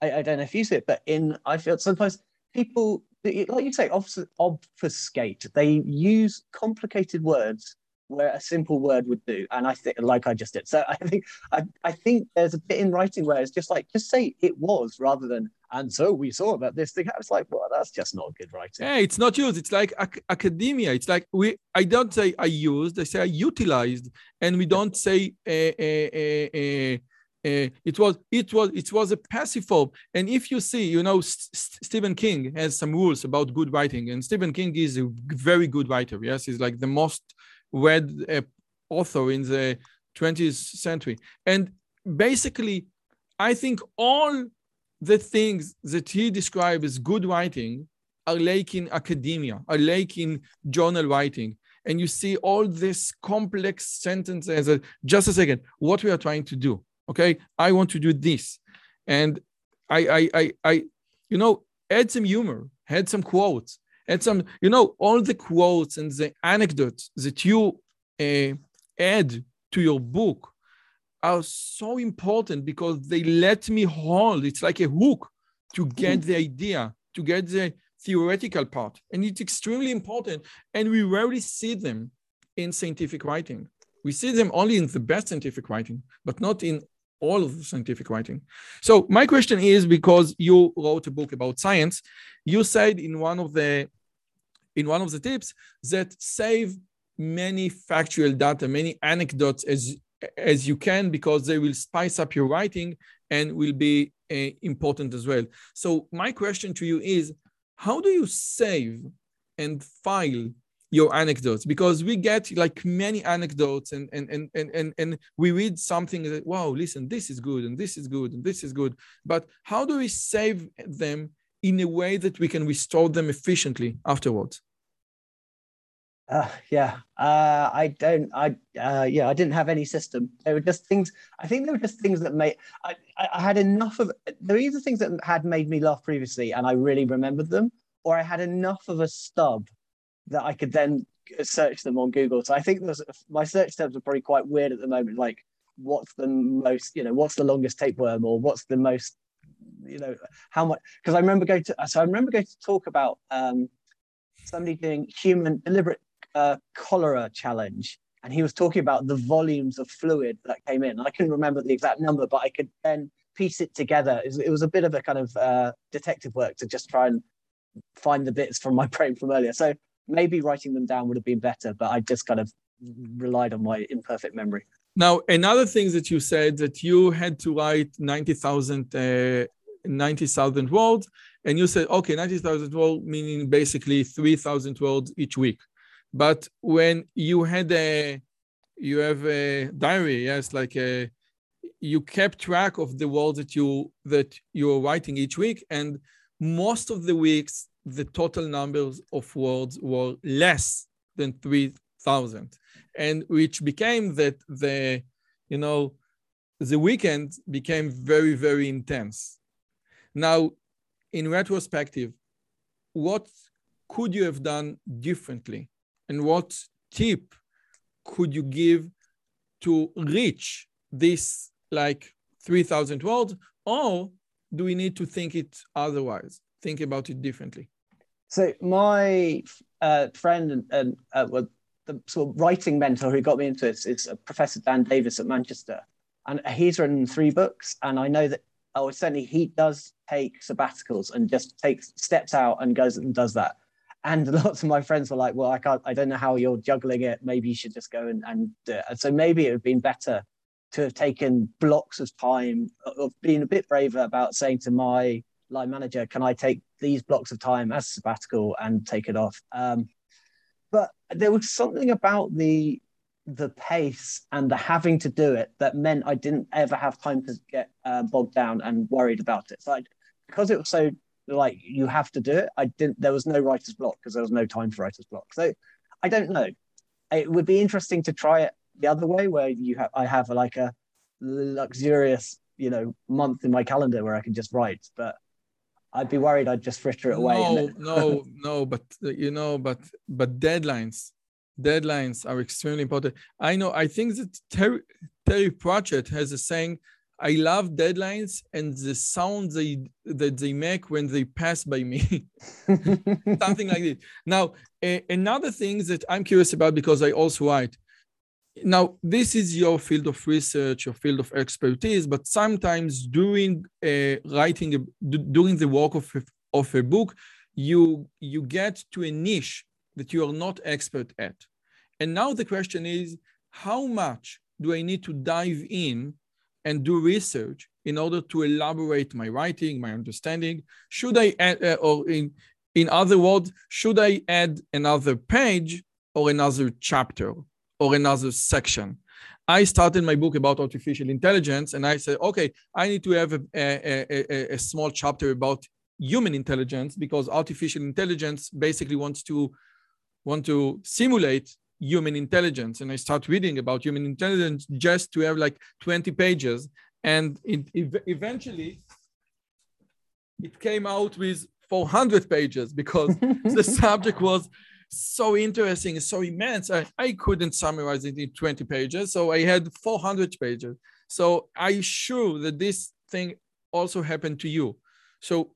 I, I don't know if you see it, but in I feel sometimes people like you say obfuscate. They use complicated words where a simple word would do. And I think, like I just did. So I think, I, I think there's a bit in writing where it's just like, just say it was rather than, and so we saw about this thing. I was like, well, that's just not good writing. Yeah, it's not used. It's like ac- academia. It's like we, I don't say I used, I say I utilized, and we don't say, uh, uh, uh, uh, it was it was it was a passive and if you see you know St- stephen king has some rules about good writing and stephen king is a very good writer yes he's like the most read author in the 20th century. And basically, I think all the things that he described as good writing are like in academia, are like in journal writing. And you see all this complex sentences. Just a second, what we are trying to do. Okay, I want to do this, and I, I, I, I, you know, add some humor, add some quotes, and some, you know, all the quotes and the anecdotes that you uh, add to your book are so important because they let me hold. It's like a hook to get the idea, to get the theoretical part. And it's extremely important. And we rarely see them in scientific writing. We see them only in the best scientific writing, but not in all of the scientific writing. So my question is because you wrote a book about science, you said in one of the in one of the tips that save many factual data, many anecdotes as as you can because they will spice up your writing and will be uh, important as well. So my question to you is, how do you save and file your anecdotes because we get like many anecdotes and and and and and, and we read something that wow listen this is good and this is good and this is good but how do we save them in a way that we can restore them efficiently afterwards Uh, yeah, uh, I don't. I uh, yeah, I didn't have any system. They were just things. I think they were just things that made. I, I had enough of. They were either things that had made me laugh previously, and I really remembered them, or I had enough of a stub that I could then search them on Google. So I think there's, my search terms are probably quite weird at the moment. Like, what's the most? You know, what's the longest tapeworm, or what's the most? You know, how much? Because I remember going to. So I remember going to talk about. Um, somebody doing human deliberate uh, cholera challenge, and he was talking about the volumes of fluid that came in. I couldn't remember the exact number, but I could then piece it together. It was, it was a bit of a kind of uh, detective work to just try and find the bits from my brain from earlier. So maybe writing them down would have been better, but I just kind of relied on my imperfect memory. Now, another thing that you said that you had to write 90,000 uh, 90,000 words, and you said, okay, 90,000 words, meaning basically 3,000 words each week. But when you had a, you have a diary, yes, like a, you kept track of the words that you that you were writing each week, and most of the weeks the total numbers of words were less than three thousand, and which became that the, you know, the weekend became very very intense. Now, in retrospective, what could you have done differently? and what tip could you give to reach this like 3000 words or do we need to think it otherwise? Think about it differently. So my uh, friend and, uh, well, the sort of writing mentor who got me into it is professor dan davis at manchester. And he's written three books. And i know that oh certainly he does take sabbaticals and just takes steps out and goes and does that and lots of my friends were like, "Well, I can't. I don't know how you're juggling it. Maybe you should just go and, and do it." And so maybe it would have been better to have taken blocks of time of being a bit braver about saying to my line manager, "Can I take these blocks of time as sabbatical and take it off?" Um, but there was something about the the pace and the having to do it that meant I didn't ever have time to get uh, bogged down and worried about it. So I, because it was so like you have to do it. I didn't. There was no writer's block because there was no time for writer's block. So I don't know. It would be interesting to try it the other way, where you have I have like a luxurious, you know, month in my calendar where I can just write. But I'd be worried I'd just fritter it away. No, no, no. But uh, you know, but but deadlines, deadlines are extremely important. I know. I think that Terry, Terry Pratchett has a saying I love deadlines and the sound they that they make when they pass by me, something like this. Now, a, another thing that I'm curious about because I also write. Now, this is your field of research, your field of expertise, but sometimes during uh, writing, a, during the work of a, of a book, you you get to a niche that you are not expert at, and now the question is, how much do I need to dive in and do research in order to elaborate my writing, my understanding? Should I add, uh, or in, in other words, should I add another page or another chapter or another section? I started my book about artificial intelligence and I said, okay, I need to have a, a, a, a small chapter about human intelligence because artificial intelligence basically wants to want to simulate human intelligence and i start reading about human intelligence just to have like 20 pages and it, eventually it came out with 400 pages because the subject was so interesting so immense I, I couldn't summarize it in 20 pages so i had 400 pages. So i'm sure that this thing also happened to you? So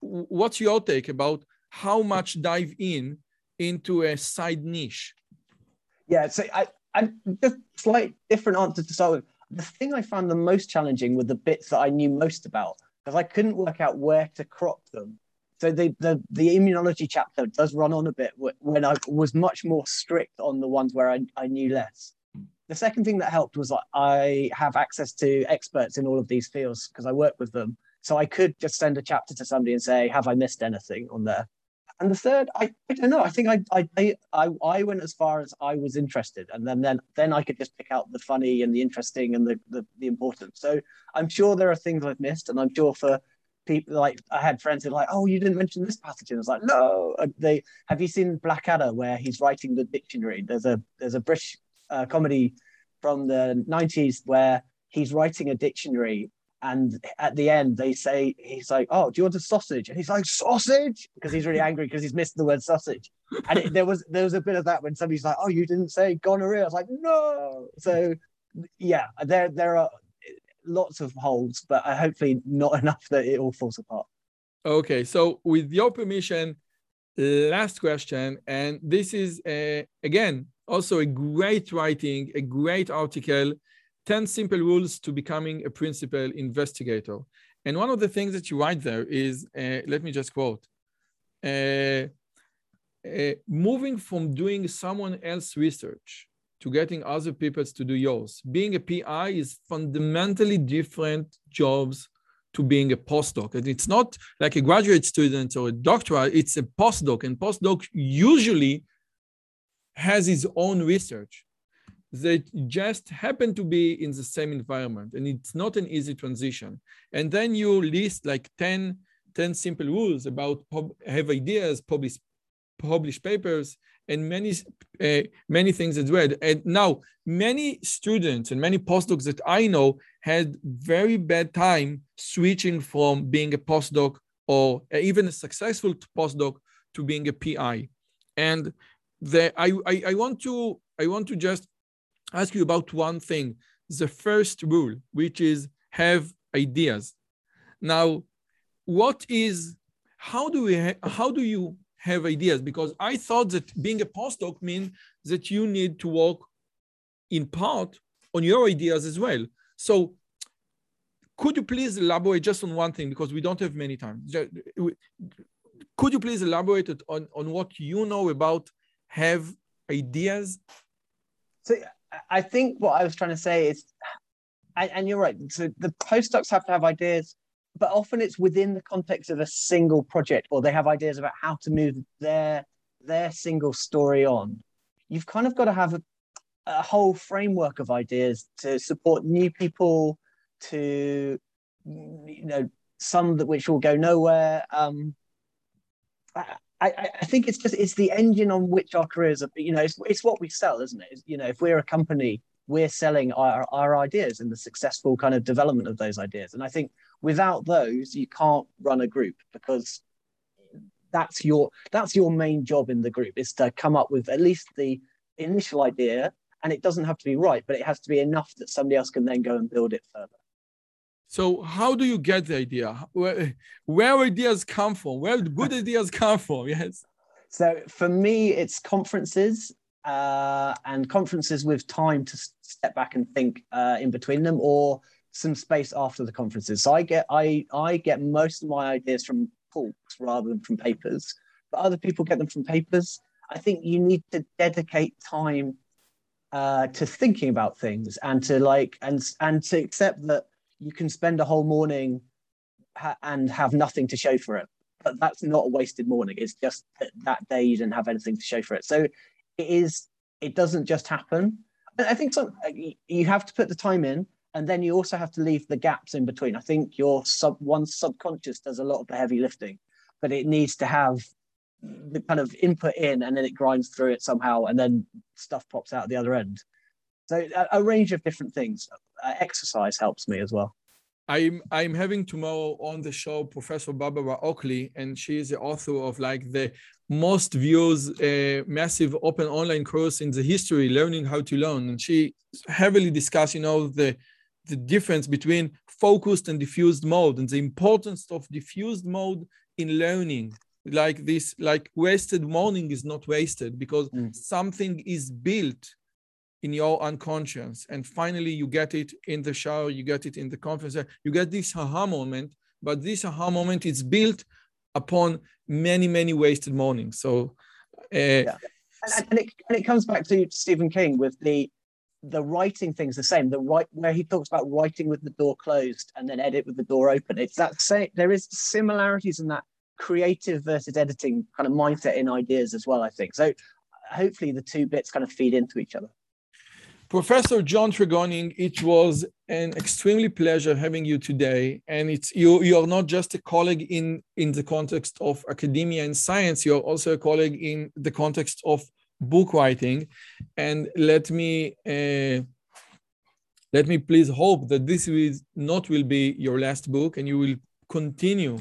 what's your take about how much dive in into a side niche yeah, so I, I just slight different answer to start with. The thing I found the most challenging were the bits that I knew most about because I couldn't work out where to crop them. So the, the the immunology chapter does run on a bit when I was much more strict on the ones where I, I knew less. The second thing that helped was like I have access to experts in all of these fields because I work with them. So I could just send a chapter to somebody and say, "Have I missed anything on there?" And the third, I, I don't know. I think I, I I I went as far as I was interested, and then then then I could just pick out the funny and the interesting and the the, the important. So I'm sure there are things I've missed, and I'm sure for people like I had friends who were like, "Oh, you didn't mention this passage," and I was like, "No." They have you seen Blackadder where he's writing the dictionary? There's a there's a British uh, comedy from the '90s where he's writing a dictionary, and at the end they say he's like, "Oh, do you want a sausage?" And he's like, "Sausage," because he's really angry because he's missed the word sausage. And it, there was there was a bit of that when somebody's like, "Oh, you didn't say gonorrhea." I was like, "No." So yeah, there there are lots of holes, but uh, hopefully not enough that it all falls apart. Okay, so with your permission, last question, and this is uh, again also a great writing, a great article, 10 simple rules to becoming a principal investigator. And one of the things that you write there is, uh, let me just quote, uh, uh, moving from doing someone else research to getting other people to do yours. Being a PI is fundamentally different jobs to being a postdoc. And it's not like a graduate student or a doctoral, it's a postdoc. And postdoc usually has his own research that just happen to be in the same environment. And it's not an easy transition. And then you list like 10, 10 simple rules about have ideas, publish, publish papers, and many uh, many things as well. And now many students and many postdocs that I know had very bad time switching from being a postdoc or even a successful postdoc to being a PI. And the, I, I, I want to I want to just ask you about one thing. The first rule, which is have ideas. Now, what is how do we how do you have ideas because I thought that being a postdoc means that you need to work in part on your ideas as well. So could you please elaborate just on one thing because we don't have many time. Could you please elaborate on, on what you know about have ideas? So I think what I was trying to say is, and, and you're right. So the postdocs have to have ideas but often it's within the context of a single project or they have ideas about how to move their their single story on you've kind of got to have a, a whole framework of ideas to support new people to you know some that which will go nowhere um I, I, think it's just it's the engine on which our careers are you know it's, it's what we sell isn't it? You know if we're a company we're selling our, our ideas and the successful kind of development of those ideas. And i think without those you can't run a group because that's your that's your main job in the group is to come up with at least the initial idea and it doesn't have to be right but it has to be enough that somebody else can then go and build it further so how do you get the idea where, where ideas come from where good ideas come from yes so for me it's conferences uh, and conferences with time to step back and think uh, in between them or some space after the conferences. So I get I I get most of my ideas from talks rather than from papers, but other people get them from papers. I think you need to dedicate time uh, to thinking about things and to like and and to accept that you can spend a whole morning ha- and have nothing to show for it. But that's not a wasted morning. It's just that that day you didn't have anything to show for it. So it is. It doesn't just happen. I think some, uh, you have to put the time in and then you also have to leave the gaps in between. I think your sub one subconscious does a lot of the heavy lifting, but it needs to have the kind of input in, and then it grinds through it somehow, and then stuff pops out at the other end. So a, a range of different things. Uh, exercise helps me as well. I'm I'm having tomorrow on the show Professor Barbara Oakley, and she is the author of like the most views uh, massive open online course in the history, learning how to learn, and she heavily discuss, you know, the the difference between focused and diffused mode and the importance of diffused mode in learning like this like wasted morning is not wasted because mm. something is built in your unconscious and finally you get it in the shower you get it in the conference you get this aha moment but this aha moment is built upon many many wasted mornings so uh, yeah. and, and, it, and it comes back to stephen king with the the writing thing's the same. The right where he talks about writing with the door closed and then edit with the door open. It's that same. There is similarities in that creative versus editing kind of mindset in ideas as well. I think so. Hopefully, the two bits kind of feed into each other. Professor John Tregoning, it was an extremely pleasure having you today. And it's you, you are not just a colleague in, in the context of academia and science, you're also a colleague in the context of book writing. And let me uh, let me please hope that this will not will be your last book and you will continue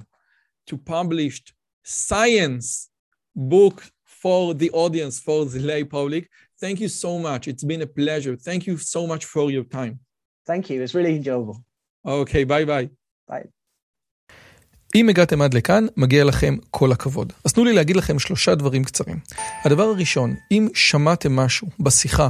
to publish science book for the audience, for the lay public. Thank you so much. It's been a pleasure. Thank you so much for your time. Thank you. It's really enjoyable. Okay, bye bye. Bye. אם הגעתם עד לכאן, מגיע לכם כל הכבוד. אז תנו לי להגיד לכם שלושה דברים קצרים. הדבר הראשון, אם שמעתם משהו בשיחה